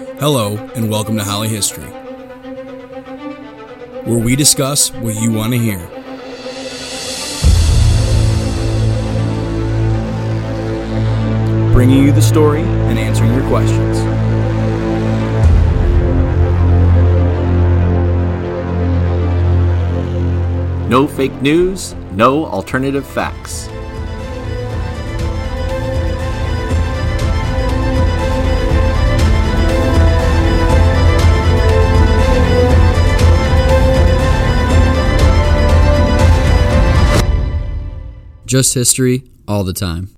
Hello, and welcome to Holly History, where we discuss what you want to hear. Bringing you the story and answering your questions. No fake news, no alternative facts. Just history all the time.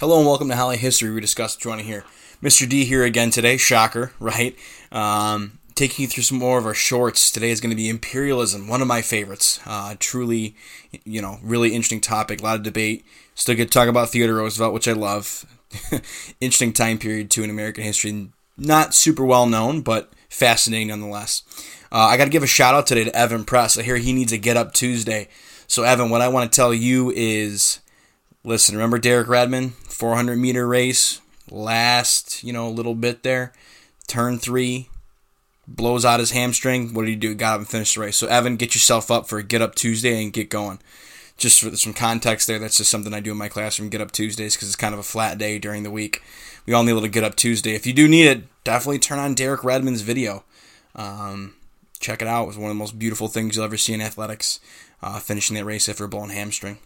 Hello and welcome to Holly History. We discuss what you want to hear. Mr. D here again today. Shocker, right? Um, taking you through some more of our shorts. Today is going to be imperialism, one of my favorites. Uh, truly, you know, really interesting topic. A lot of debate. Still get to talk about Theodore Roosevelt, which I love. interesting time period too in American history. Not super well known, but fascinating nonetheless. Uh, I got to give a shout out today to Evan Press. I hear he needs a Get Up Tuesday. So, Evan, what I want to tell you is listen, remember Derek Redmond, 400 meter race, last, you know, little bit there, turn three, blows out his hamstring. What did he do? Got up and finished the race. So, Evan, get yourself up for a Get Up Tuesday and get going. Just for some context there, that's just something I do in my classroom, Get Up Tuesdays, because it's kind of a flat day during the week. We all need a little Get Up Tuesday. If you do need it, definitely turn on Derek Redmond's video. Um, check it out. It was one of the most beautiful things you'll ever see in athletics, uh, finishing that race after a blown hamstring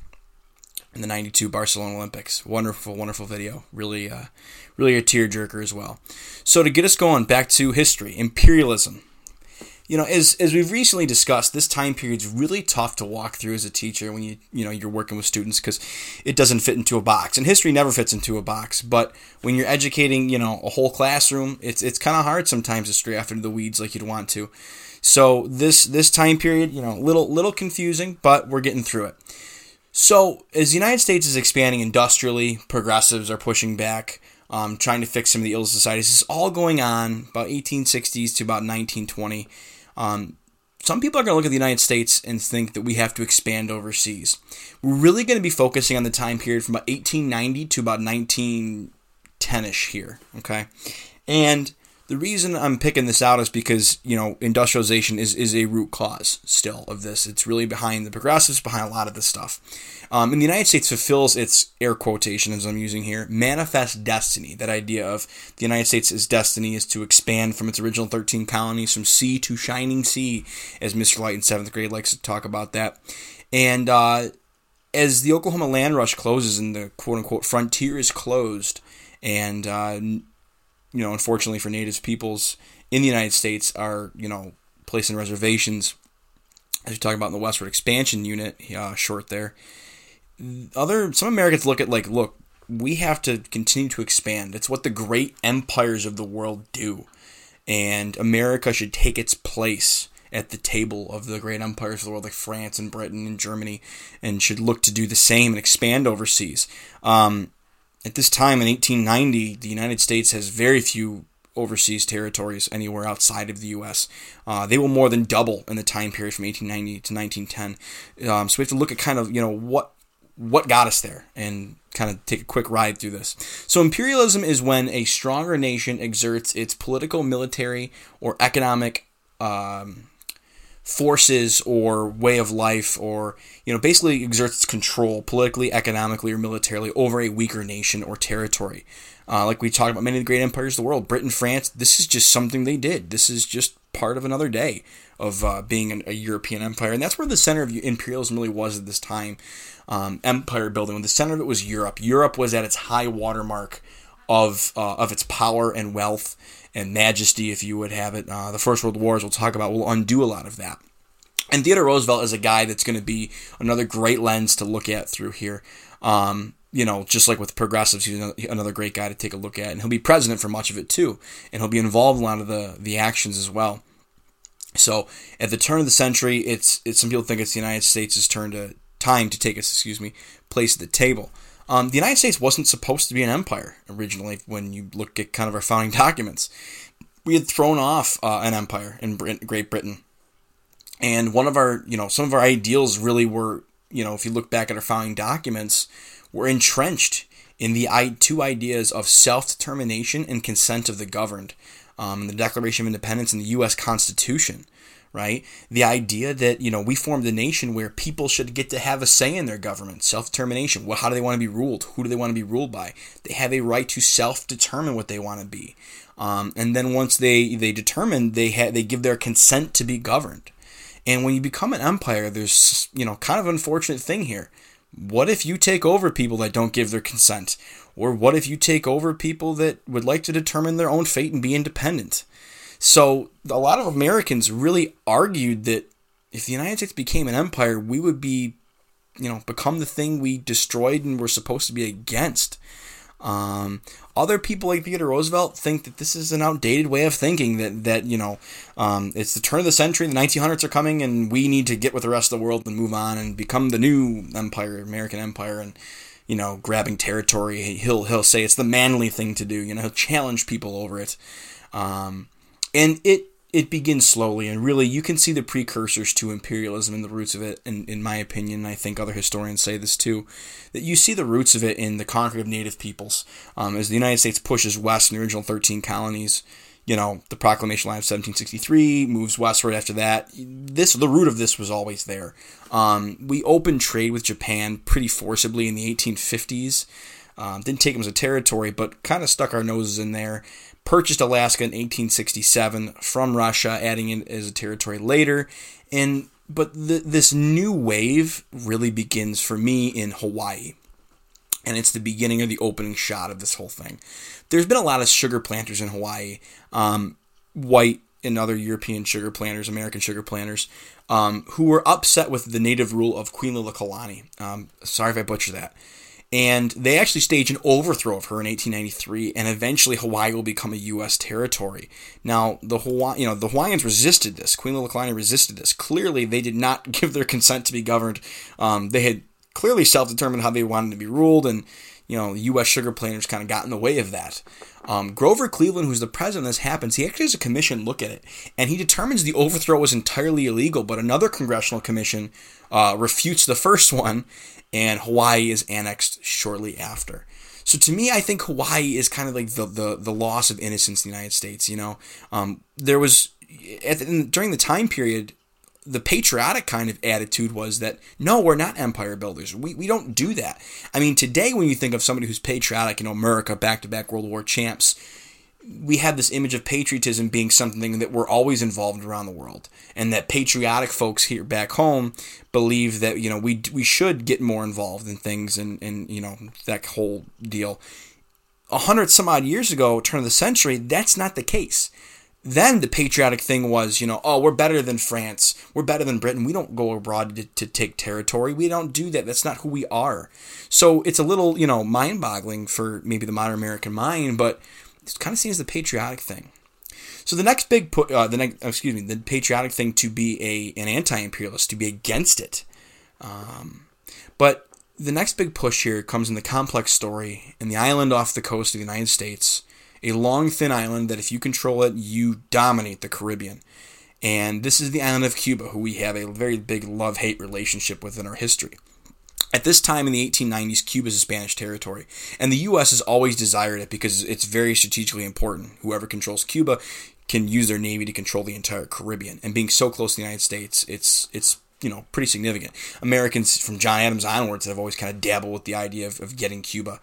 in the 92 Barcelona Olympics. Wonderful, wonderful video. Really, uh, really a tearjerker as well. So to get us going, back to history, imperialism. You know, as, as we've recently discussed, this time period is really tough to walk through as a teacher when you you know you're working with students because it doesn't fit into a box. And history never fits into a box. But when you're educating, you know, a whole classroom, it's it's kind of hard sometimes to stray off into the weeds like you'd want to. So this this time period, you know, little little confusing, but we're getting through it. So, as the United States is expanding industrially, progressives are pushing back, um, trying to fix some of the ill societies. This is all going on about 1860s to about 1920. Um, some people are going to look at the United States and think that we have to expand overseas. We're really going to be focusing on the time period from about 1890 to about 1910ish here, okay? And the reason I'm picking this out is because, you know, industrialization is, is a root cause still of this. It's really behind the progressives, behind a lot of this stuff. Um, and the United States fulfills its air quotation, as I'm using here, manifest destiny. That idea of the United States' destiny is to expand from its original 13 colonies from sea to shining sea, as Mr. Light in seventh grade likes to talk about that. And uh, as the Oklahoma land rush closes and the quote unquote frontier is closed, and uh, you know, unfortunately for Native peoples in the United States are, you know, placing reservations, as we talk about in the Westward Expansion Unit, uh, short there. Other some Americans look at like, look, we have to continue to expand. It's what the great empires of the world do, and America should take its place at the table of the great empires of the world, like France and Britain and Germany, and should look to do the same and expand overseas. Um, at this time in 1890, the United States has very few overseas territories anywhere outside of the U.S. Uh, they will more than double in the time period from 1890 to 1910. Um, so we have to look at kind of you know what what got us there and kind of take a quick ride through this. So imperialism is when a stronger nation exerts its political, military, or economic um, forces or way of life or you know basically exerts control politically economically or militarily over a weaker nation or territory. Uh, like we talked about many of the great empires of the world britain france this is just something they did. This is just part of another day of uh, being an, a european empire. And that's where the center of imperialism really was at this time. Um, empire building when the center of it was europe. Europe was at its high watermark of uh, of its power and wealth and majesty, if you would have it. Uh, the First World Wars, we'll talk about, will undo a lot of that. And Theodore Roosevelt is a guy that's going to be another great lens to look at through here. Um, you know, just like with progressives, he's another great guy to take a look at, and he'll be president for much of it too, and he'll be involved in a lot of the the actions as well. So, at the turn of the century, it's, it's some people think it's the United States' turn to time to take its excuse me place at the table. Um, the United States wasn't supposed to be an empire originally when you look at kind of our founding documents. We had thrown off uh, an empire in Great Britain. And one of our, you know, some of our ideals really were you know, if you look back at our founding documents, were entrenched in the two ideas of self determination and consent of the governed. Um, the Declaration of Independence and the U.S. Constitution, right? The idea that, you know, we formed a nation where people should get to have a say in their government, self determination. Well, how do they want to be ruled? Who do they want to be ruled by? They have a right to self determine what they want to be. Um, and then once they, they determine, they, ha- they give their consent to be governed. And when you become an empire, there's, you know, kind of unfortunate thing here. What if you take over people that don't give their consent? Or what if you take over people that would like to determine their own fate and be independent? So a lot of Americans really argued that if the United States became an empire, we would be, you know, become the thing we destroyed and were supposed to be against. Um, other people like Theodore Roosevelt think that this is an outdated way of thinking. That that you know, um, it's the turn of the century, the 1900s are coming, and we need to get with the rest of the world and move on and become the new empire, American empire, and you know, grabbing territory. He'll he'll say it's the manly thing to do. You know, he'll challenge people over it, um, and it it begins slowly and really you can see the precursors to imperialism and the roots of it and in my opinion i think other historians say this too that you see the roots of it in the conquering of native peoples. Um, as the united states pushes west in the original 13 colonies you know the proclamation line of 1763 moves westward after that. This the root of this was always there. Um, we opened trade with japan pretty forcibly in the 1850s um, didn't take them as a territory but kind of stuck our noses in there purchased Alaska in 1867 from Russia, adding it as a territory later. And but the, this new wave really begins for me in Hawaii. And it's the beginning of the opening shot of this whole thing. There's been a lot of sugar planters in Hawaii, um, white and other European sugar planters, American sugar planters, um, who were upset with the native rule of Queen Liliuokalani. Um, sorry if I butcher that and they actually stage an overthrow of her in 1893, and eventually Hawaii will become a U.S. territory. Now, the Hawaii, you know, the Hawaiians resisted this. Queen Liliuokalani resisted this. Clearly, they did not give their consent to be governed. Um, they had clearly self-determined how they wanted to be ruled, and you know, U.S. sugar planters kind of got in the way of that. Um, Grover Cleveland, who's the president this happens, he actually has a commission look at it, and he determines the overthrow was entirely illegal. But another congressional commission uh, refutes the first one, and Hawaii is annexed shortly after. So to me, I think Hawaii is kind of like the the, the loss of innocence in the United States. You know, um, there was the, during the time period the patriotic kind of attitude was that no, we're not empire builders. We, we don't do that. I mean, today when you think of somebody who's patriotic, you know, America back to back World War champs, we have this image of patriotism being something that we're always involved around the world, and that patriotic folks here back home believe that you know we we should get more involved in things and and you know that whole deal. A hundred some odd years ago, turn of the century, that's not the case. Then the patriotic thing was, you know, oh, we're better than France, we're better than Britain. We don't go abroad to, to take territory. We don't do that. That's not who we are. So it's a little, you know, mind-boggling for maybe the modern American mind, but it kind of seen as the patriotic thing. So the next big put, uh, the next, excuse me, the patriotic thing to be a an anti-imperialist, to be against it. Um, but the next big push here comes in the complex story in the island off the coast of the United States, a long, thin island that if you control it, you dominate the Caribbean. And this is the island of Cuba, who we have a very big love-hate relationship with in our history. At this time in the 1890s, Cuba is a Spanish territory, and the U.S. has always desired it because it's very strategically important. Whoever controls Cuba can use their navy to control the entire Caribbean, and being so close to the United States, it's it's you know pretty significant. Americans from John Adams onwards have always kind of dabbled with the idea of, of getting Cuba.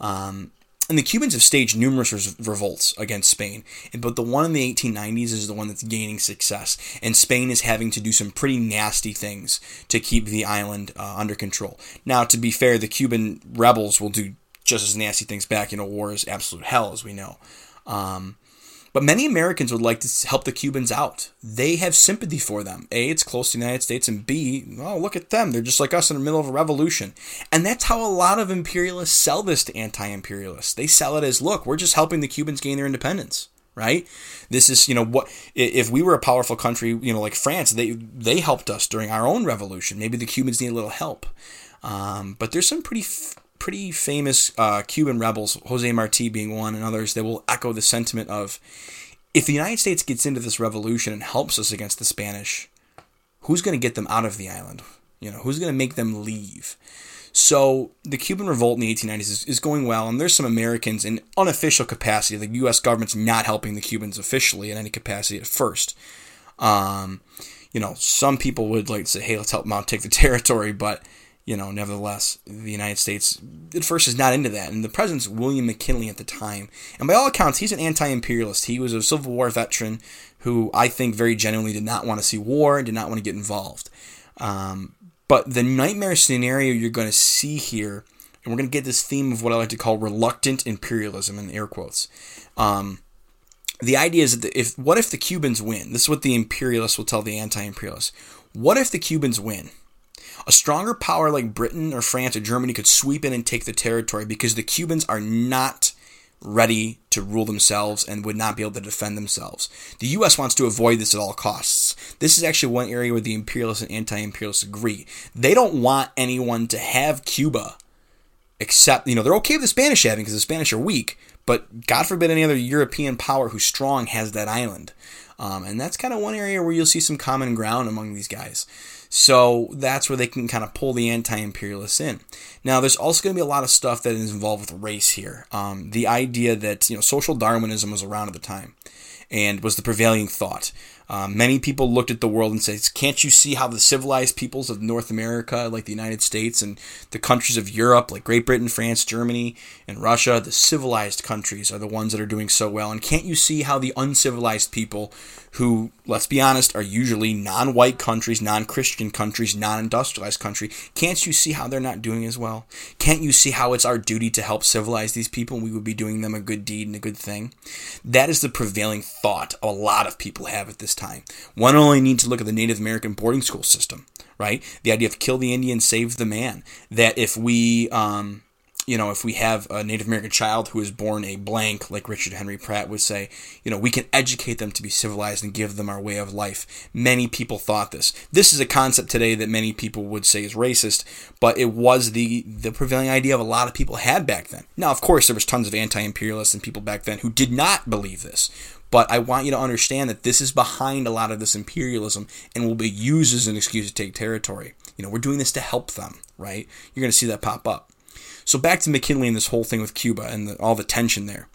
Um, and the Cubans have staged numerous revolts against Spain, but the one in the 1890s is the one that's gaining success. And Spain is having to do some pretty nasty things to keep the island uh, under control. Now, to be fair, the Cuban rebels will do just as nasty things back. You know, war is absolute hell, as we know. Um, but many Americans would like to help the Cubans out. They have sympathy for them. A, it's close to the United States, and B, oh, look at them. They're just like us in the middle of a revolution. And that's how a lot of imperialists sell this to anti imperialists. They sell it as, look, we're just helping the Cubans gain their independence right this is you know what if we were a powerful country you know like france they they helped us during our own revolution maybe the cubans need a little help um, but there's some pretty pretty famous uh, Cuban rebels, Jose Marti being one, and others, that will echo the sentiment of if the United States gets into this revolution and helps us against the Spanish, who's going to get them out of the island? You know, who's going to make them leave? So the Cuban revolt in the 1890s is, is, going well, and there's some Americans in unofficial capacity. The U.S. government's not helping the Cubans officially in any capacity at first. Um, you know, some people would like to say, "Hey, let's help them out, take the territory," but you know, nevertheless, the United States at first is not into that. And the president's William McKinley at the time, and by all accounts, he's an anti-imperialist. He was a Civil War veteran who I think very genuinely did not want to see war and did not want to get involved. Um, but the nightmare scenario you're going to see here, and we're going to get this theme of what I like to call reluctant imperialism in air quotes. Um, the idea is that if what if the Cubans win? This is what the imperialists will tell the anti-imperialists. What if the Cubans win? A stronger power like Britain or France or Germany could sweep in and take the territory because the Cubans are not ready to rule themselves and would not be able to defend themselves. The U.S. wants to avoid this at all costs. This is actually one area where the imperialists and anti imperialists agree. They don't want anyone to have Cuba except, you know, they're okay with the Spanish having because the Spanish are weak, but God forbid any other European power who's strong has that island. Um, and that's kind of one area where you'll see some common ground among these guys. So that's where they can kind of pull the anti-imperialists in. Now, there's also going to be a lot of stuff that is involved with race here. Um, the idea that you know social Darwinism was around at the time, and was the prevailing thought. Um, many people looked at the world and said, Can't you see how the civilized peoples of North America, like the United States, and the countries of Europe, like Great Britain, France, Germany, and Russia, the civilized countries are the ones that are doing so well? And can't you see how the uncivilized people, who, let's be honest, are usually non white countries, non Christian countries, non industrialized country, can't you see how they're not doing as well? Can't you see how it's our duty to help civilize these people we would be doing them a good deed and a good thing? That is the prevailing thought a lot of people have at this time. One only needs to look at the Native American boarding school system, right? The idea of kill the Indian, save the man. That if we, um, you know, if we have a Native American child who is born a blank, like Richard Henry Pratt would say, you know, we can educate them to be civilized and give them our way of life. Many people thought this. This is a concept today that many people would say is racist, but it was the the prevailing idea of a lot of people had back then. Now, of course, there was tons of anti-imperialists and people back then who did not believe this. But I want you to understand that this is behind a lot of this imperialism and will be used as an excuse to take territory. You know, we're doing this to help them, right? You're going to see that pop up. So back to McKinley and this whole thing with Cuba and the, all the tension there.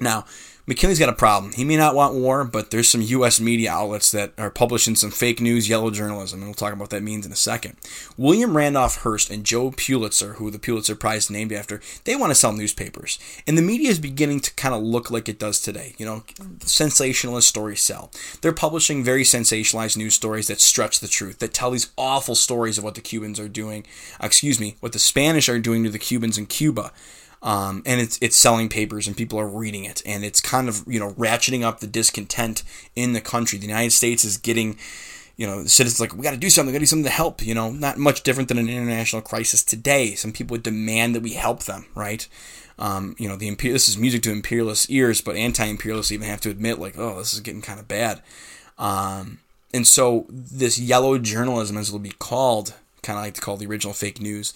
Now, McKinley's got a problem. He may not want war, but there's some U.S. media outlets that are publishing some fake news, yellow journalism, and we'll talk about what that means in a second. William Randolph Hearst and Joe Pulitzer, who the Pulitzer Prize is named after, they want to sell newspapers. And the media is beginning to kind of look like it does today. You know, sensationalist stories sell. They're publishing very sensationalized news stories that stretch the truth, that tell these awful stories of what the Cubans are doing, excuse me, what the Spanish are doing to the Cubans in Cuba. Um, and it's it's selling papers and people are reading it and it's kind of you know ratcheting up the discontent in the country. The United States is getting you know citizens like we got to do something, we got to do something to help. You know, not much different than an international crisis today. Some people would demand that we help them, right? Um, you know, the this is music to imperialist ears, but anti-imperialists even have to admit like, oh, this is getting kind of bad. Um, and so this yellow journalism, as it'll be called, kind of like to call the original fake news,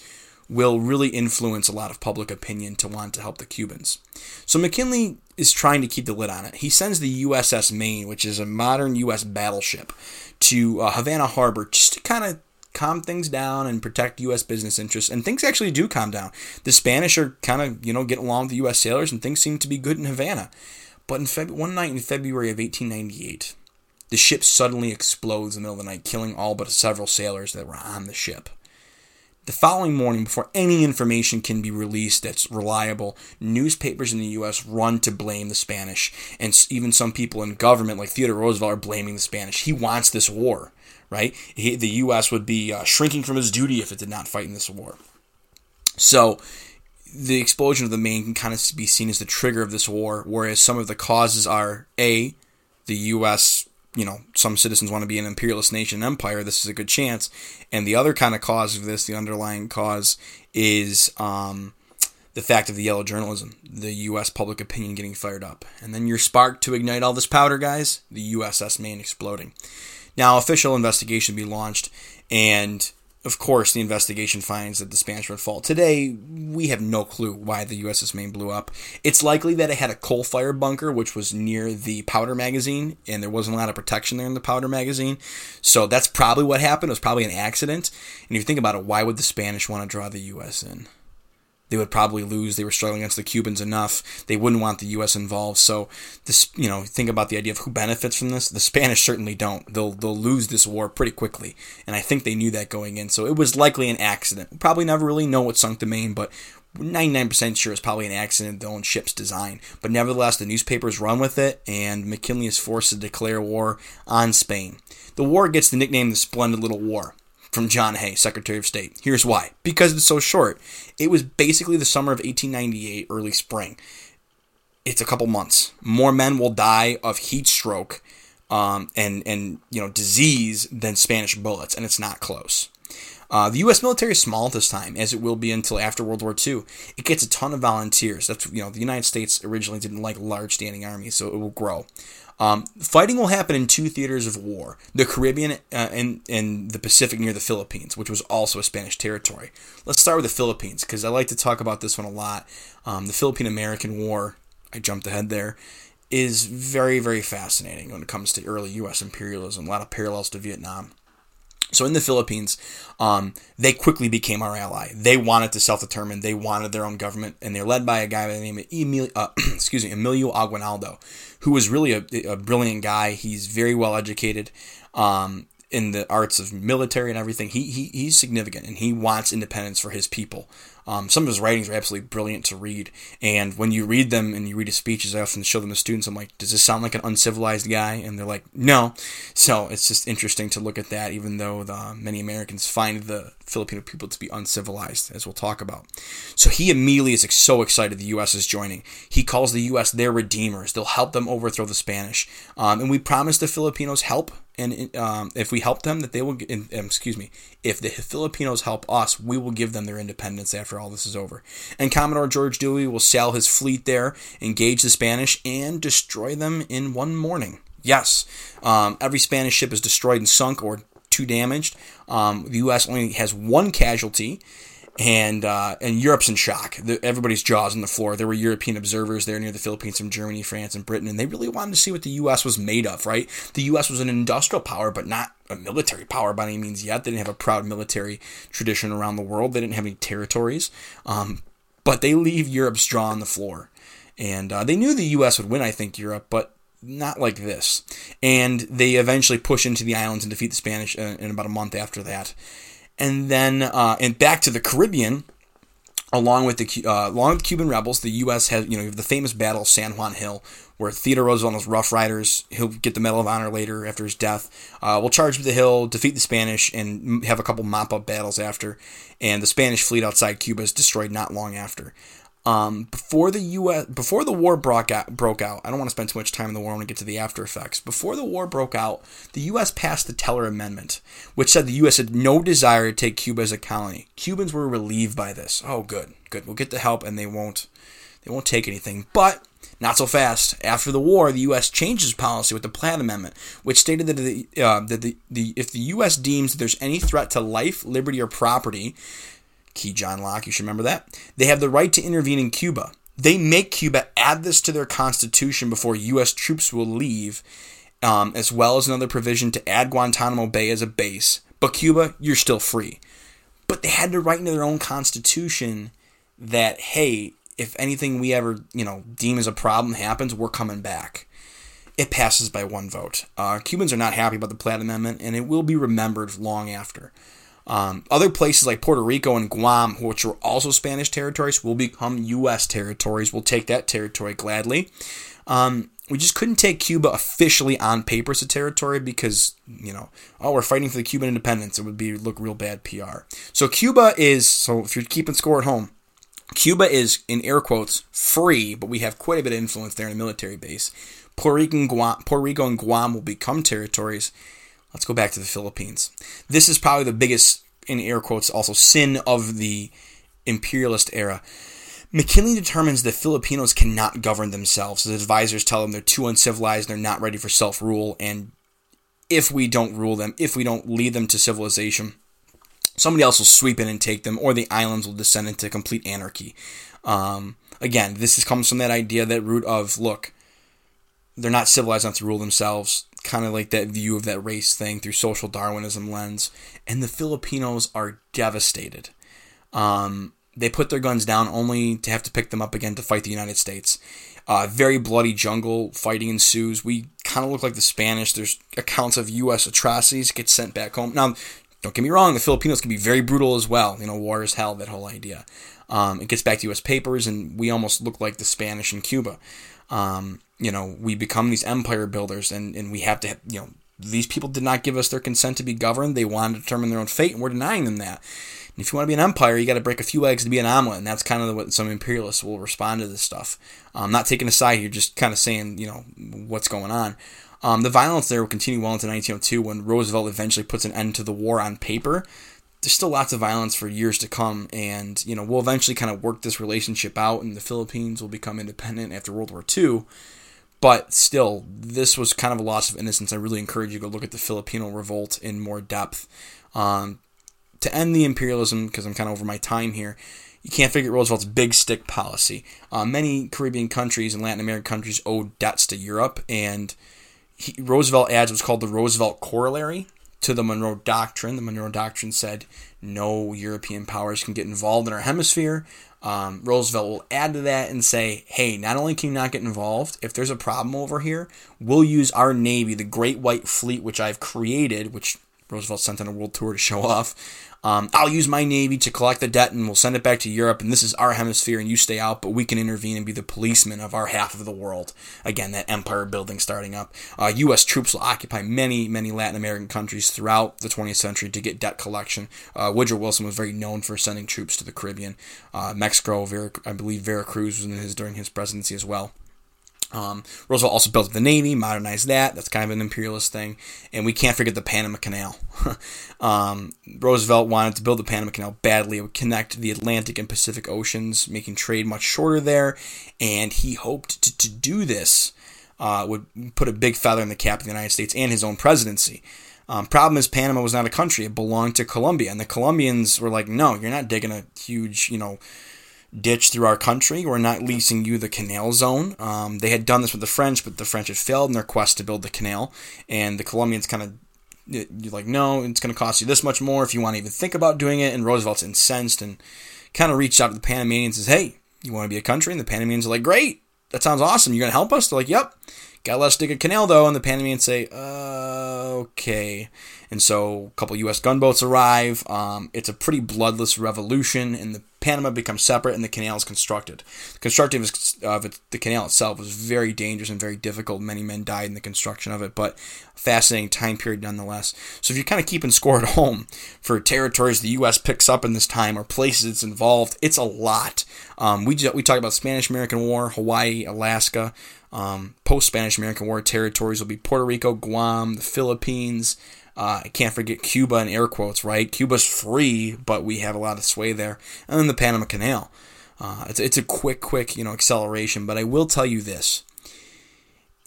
will really influence a lot of public opinion to want to help the Cubans. So McKinley is trying to keep the lid on it. He sends the USS Maine, which is a modern U.S. battleship, to uh, Havana Harbor just to kind of calm things down and protect U.S. business interests. And things actually do calm down. The Spanish are kind of, you know, getting along with the U.S. sailors, and things seem to be good in Havana. But in Feb- one night in February of 1898, the ship suddenly explodes in the middle of the night, killing all but several sailors that were on the ship. The following morning, before any information can be released that's reliable, newspapers in the U.S. run to blame the Spanish, and even some people in government, like Theodore Roosevelt, are blaming the Spanish. He wants this war, right? He, the U.S. would be uh, shrinking from his duty if it did not fight in this war. So, the explosion of the Maine can kind of be seen as the trigger of this war, whereas some of the causes are A, the U.S you know, some citizens want to be an imperialist nation empire, this is a good chance. And the other kind of cause of this, the underlying cause, is um, the fact of the yellow journalism, the U.S. public opinion getting fired up. And then your spark to ignite all this powder, guys, the USS Maine exploding. Now, official investigation be launched, and of course, the investigation finds that the Spanish were at fault. Today, we have no clue why the USS Maine blew up. It's likely that it had a coal fire bunker, which was near the powder magazine, and there wasn't a lot of protection there in the powder magazine. So that's probably what happened. It was probably an accident. And if you think about it, why would the Spanish want to draw the U.S. in? They would probably lose. They were struggling against the Cubans enough. They wouldn't want the U.S. involved. So this, you know, think about the idea of who benefits from this. The Spanish certainly don't. They'll they'll lose this war pretty quickly, and I think they knew that going in. So it was likely an accident. probably never really know what sunk the Maine, but 99% sure it's probably an accident, the own ship's design. But nevertheless, the newspapers run with it, and McKinley is forced to declare war on Spain. The war gets the nickname the Splendid Little War from John Hay, Secretary of State. Here's why. Because it's so short. It was basically the summer of 1898, early spring. It's a couple months. More men will die of heat stroke um, and and you know disease than Spanish bullets, and it's not close. Uh, the U.S. military is small at this time, as it will be until after World War II. It gets a ton of volunteers. That's you know the United States originally didn't like large standing armies, so it will grow. Um, fighting will happen in two theaters of war: the Caribbean uh, and and the Pacific near the Philippines, which was also a Spanish territory. Let's start with the Philippines because I like to talk about this one a lot. Um, the Philippine American War. I jumped ahead there. Is very very fascinating when it comes to early U.S. imperialism. A lot of parallels to Vietnam. So in the Philippines, um, they quickly became our ally. They wanted to self-determine. They wanted their own government, and they're led by a guy by the name of Emilio, uh, excuse me, Emilio Aguinaldo, who was really a, a brilliant guy. He's very well educated. Um, in the arts of military and everything. He, he he's significant and he wants independence for his people. Um, some of his writings are absolutely brilliant to read, and when you read them and you read his speeches, I often show them to students. I'm like, "Does this sound like an uncivilized guy?" And they're like, "No." So it's just interesting to look at that, even though the, many Americans find the Filipino people to be uncivilized, as we'll talk about. So he immediately is so excited the U.S. is joining. He calls the U.S. their redeemers. They'll help them overthrow the Spanish, um, and we promise the Filipinos help and um, if we help them, that they will. Um, excuse me. If the Filipinos help us, we will give them their independence after all this is over. And Commodore George Dewey will sail his fleet there, engage the Spanish, and destroy them in one morning. Yes, um, every Spanish ship is destroyed and sunk or too damaged. Um, the U.S. only has one casualty, and uh, and Europe's in shock. The, everybody's jaws on the floor. There were European observers there near the Philippines from Germany, France, and Britain, and they really wanted to see what the U.S. was made of. Right, the U.S. was an industrial power, but not a military power by any means yet. They didn't have a proud military tradition around the world. They didn't have any territories, um, but they leave Europe's jaw on the floor, and uh, they knew the U.S. would win. I think Europe, but not like this. And they eventually push into the islands and defeat the Spanish uh, in about a month after that and then uh, and back to the Caribbean. Along with the uh, along with Cuban rebels, the U.S. has you know the famous Battle of San Juan Hill, where Theodore Roosevelt and his Rough Riders, he'll get the Medal of Honor later after his death. Uh, will charge the hill, defeat the Spanish, and have a couple mop up battles after. And the Spanish fleet outside Cuba is destroyed not long after. Um, before the U.S. before the war broke out, broke out, I don't want to spend too much time in the war. I want to get to the after effects. Before the war broke out, the U.S. passed the Teller Amendment, which said the U.S. had no desire to take Cuba as a colony. Cubans were relieved by this. Oh, good, good. We'll get the help, and they won't they won't take anything. But not so fast. After the war, the U.S. changed its policy with the Platt Amendment, which stated that, the, uh, that the, the, if the U.S. deems that there's any threat to life, liberty, or property, Key John Locke, you should remember that. They have the right to intervene in Cuba. They make Cuba add this to their constitution before U.S. troops will leave, um, as well as another provision to add Guantanamo Bay as a base. But Cuba, you're still free. But they had to write into their own constitution that, hey, if anything we ever, you know, deem as a problem happens, we're coming back. It passes by one vote. Uh, Cubans are not happy about the Platt Amendment, and it will be remembered long after. Um, other places like Puerto Rico and Guam, which were also Spanish territories, will become U.S. territories. We'll take that territory gladly. Um, we just couldn't take Cuba officially on paper as a territory because you know, oh, we're fighting for the Cuban independence. It would be look real bad PR. So Cuba is so if you're keeping score at home, Cuba is in air quotes free, but we have quite a bit of influence there in a military base. Puerto Rico and Guam, Puerto Rico and Guam will become territories Let's go back to the Philippines. This is probably the biggest, in air quotes, also sin of the imperialist era. McKinley determines the Filipinos cannot govern themselves. His advisors tell them they're too uncivilized, they're not ready for self rule, and if we don't rule them, if we don't lead them to civilization, somebody else will sweep in and take them, or the islands will descend into complete anarchy. Um, again, this is, comes from that idea, that root of look, they're not civilized enough to rule themselves. Kind of like that view of that race thing through social Darwinism lens, and the Filipinos are devastated. Um, they put their guns down only to have to pick them up again to fight the United States. Uh, very bloody jungle fighting ensues. We kind of look like the Spanish. There's accounts of U.S. atrocities get sent back home. Now, don't get me wrong, the Filipinos can be very brutal as well. You know, war is hell, that whole idea. Um, it gets back to U.S. papers, and we almost look like the Spanish in Cuba. Um, you know, we become these empire builders, and, and we have to, you know, these people did not give us their consent to be governed. They wanted to determine their own fate, and we're denying them that. And if you want to be an empire, you got to break a few eggs to be an omelet, and that's kind of what some imperialists will respond to this stuff. I'm um, not taking a side here, just kind of saying, you know, what's going on. Um, the violence there will continue well into 1902 when Roosevelt eventually puts an end to the war on paper. There's still lots of violence for years to come, and you know we'll eventually kind of work this relationship out, and the Philippines will become independent after World War II. But still, this was kind of a loss of innocence. I really encourage you to go look at the Filipino revolt in more depth. Um, to end the imperialism, because I'm kind of over my time here, you can't forget Roosevelt's big stick policy. Uh, many Caribbean countries and Latin American countries owe debts to Europe, and he, Roosevelt adds what's called the Roosevelt Corollary to the Monroe Doctrine. The Monroe Doctrine said no European powers can get involved in our hemisphere. Um, Roosevelt will add to that and say, hey, not only can you not get involved, if there's a problem over here, we'll use our Navy, the Great White Fleet, which I've created, which Roosevelt sent on a world tour to show off. Um, I'll use my navy to collect the debt and we'll send it back to Europe. And this is our hemisphere and you stay out, but we can intervene and be the policeman of our half of the world. Again, that empire building starting up. Uh, U.S. troops will occupy many, many Latin American countries throughout the 20th century to get debt collection. Uh, Woodrow Wilson was very known for sending troops to the Caribbean. Uh, Mexico, Vera, I believe Veracruz was in his during his presidency as well. Um, Roosevelt also built the Navy, modernized that. That's kind of an imperialist thing. And we can't forget the Panama Canal. um, Roosevelt wanted to build the Panama Canal badly. It would connect the Atlantic and Pacific Oceans, making trade much shorter there. And he hoped to, to do this uh, would put a big feather in the cap of the United States and his own presidency. Um, problem is, Panama was not a country; it belonged to Colombia, and the Colombians were like, "No, you're not digging a huge, you know, ditch through our country. We're not leasing you the canal zone. Um, they had done this with the French, but the French had failed in their quest to build the canal, and the Colombians kind of you're like, no, it's going to cost you this much more if you want to even think about doing it. And Roosevelt's incensed and kind of reached out to the Panamanians and says, hey, you want to be a country? And the Panamanians are like, great, that sounds awesome. You're going to help us? They're like, yep. Got to let us dig a canal though, and the Panamanians say, uh, okay. And so a couple U.S. gunboats arrive. Um, it's a pretty bloodless revolution, and the Panama becomes separate, and the canal is constructed. The construction of the canal itself was very dangerous and very difficult. Many men died in the construction of it, but fascinating time period nonetheless. So if you're kind of keeping score at home for territories the U.S. picks up in this time or places it's involved, it's a lot. Um, we we talk about Spanish American War, Hawaii, Alaska. Um, Post Spanish American War territories will be Puerto Rico, Guam, the Philippines. Uh, I can't forget Cuba in air quotes, right? Cuba's free, but we have a lot of sway there. And then the Panama Canal. Uh, it's, it's a quick, quick, you know, acceleration. But I will tell you this: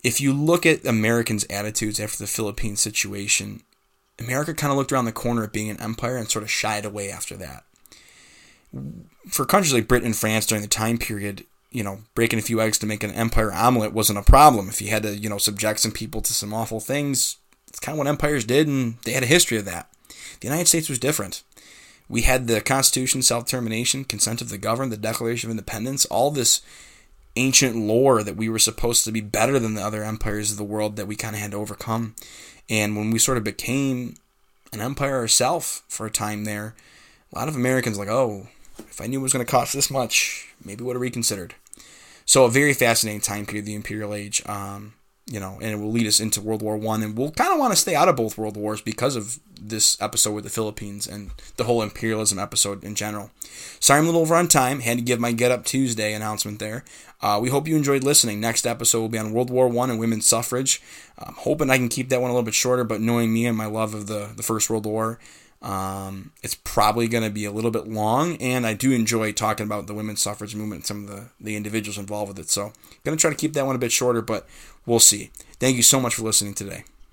if you look at Americans' attitudes after the Philippine situation, America kind of looked around the corner at being an empire and sort of shied away after that. For countries like Britain and France during the time period, you know, breaking a few eggs to make an empire omelet wasn't a problem. If you had to, you know, subject some people to some awful things, it's kind of what empires did, and they had a history of that. The United States was different. We had the Constitution, self determination, consent of the governed, the Declaration of Independence, all this ancient lore that we were supposed to be better than the other empires of the world that we kind of had to overcome. And when we sort of became an empire ourselves for a time there, a lot of Americans like, oh, if I knew it was going to cost this much, maybe would have reconsidered. So a very fascinating time period, the Imperial Age. Um, you know, and it will lead us into World War One, and we'll kind of want to stay out of both world wars because of this episode with the Philippines and the whole imperialism episode in general. Sorry, I'm a little over on time. Had to give my Get Up Tuesday announcement there. Uh, we hope you enjoyed listening. Next episode will be on World War One and women's suffrage. I'm hoping I can keep that one a little bit shorter, but knowing me and my love of the the First World War, um, it's probably going to be a little bit long, and I do enjoy talking about the women's suffrage movement and some of the, the individuals involved with it. So, going to try to keep that one a bit shorter, but we'll see. Thank you so much for listening today.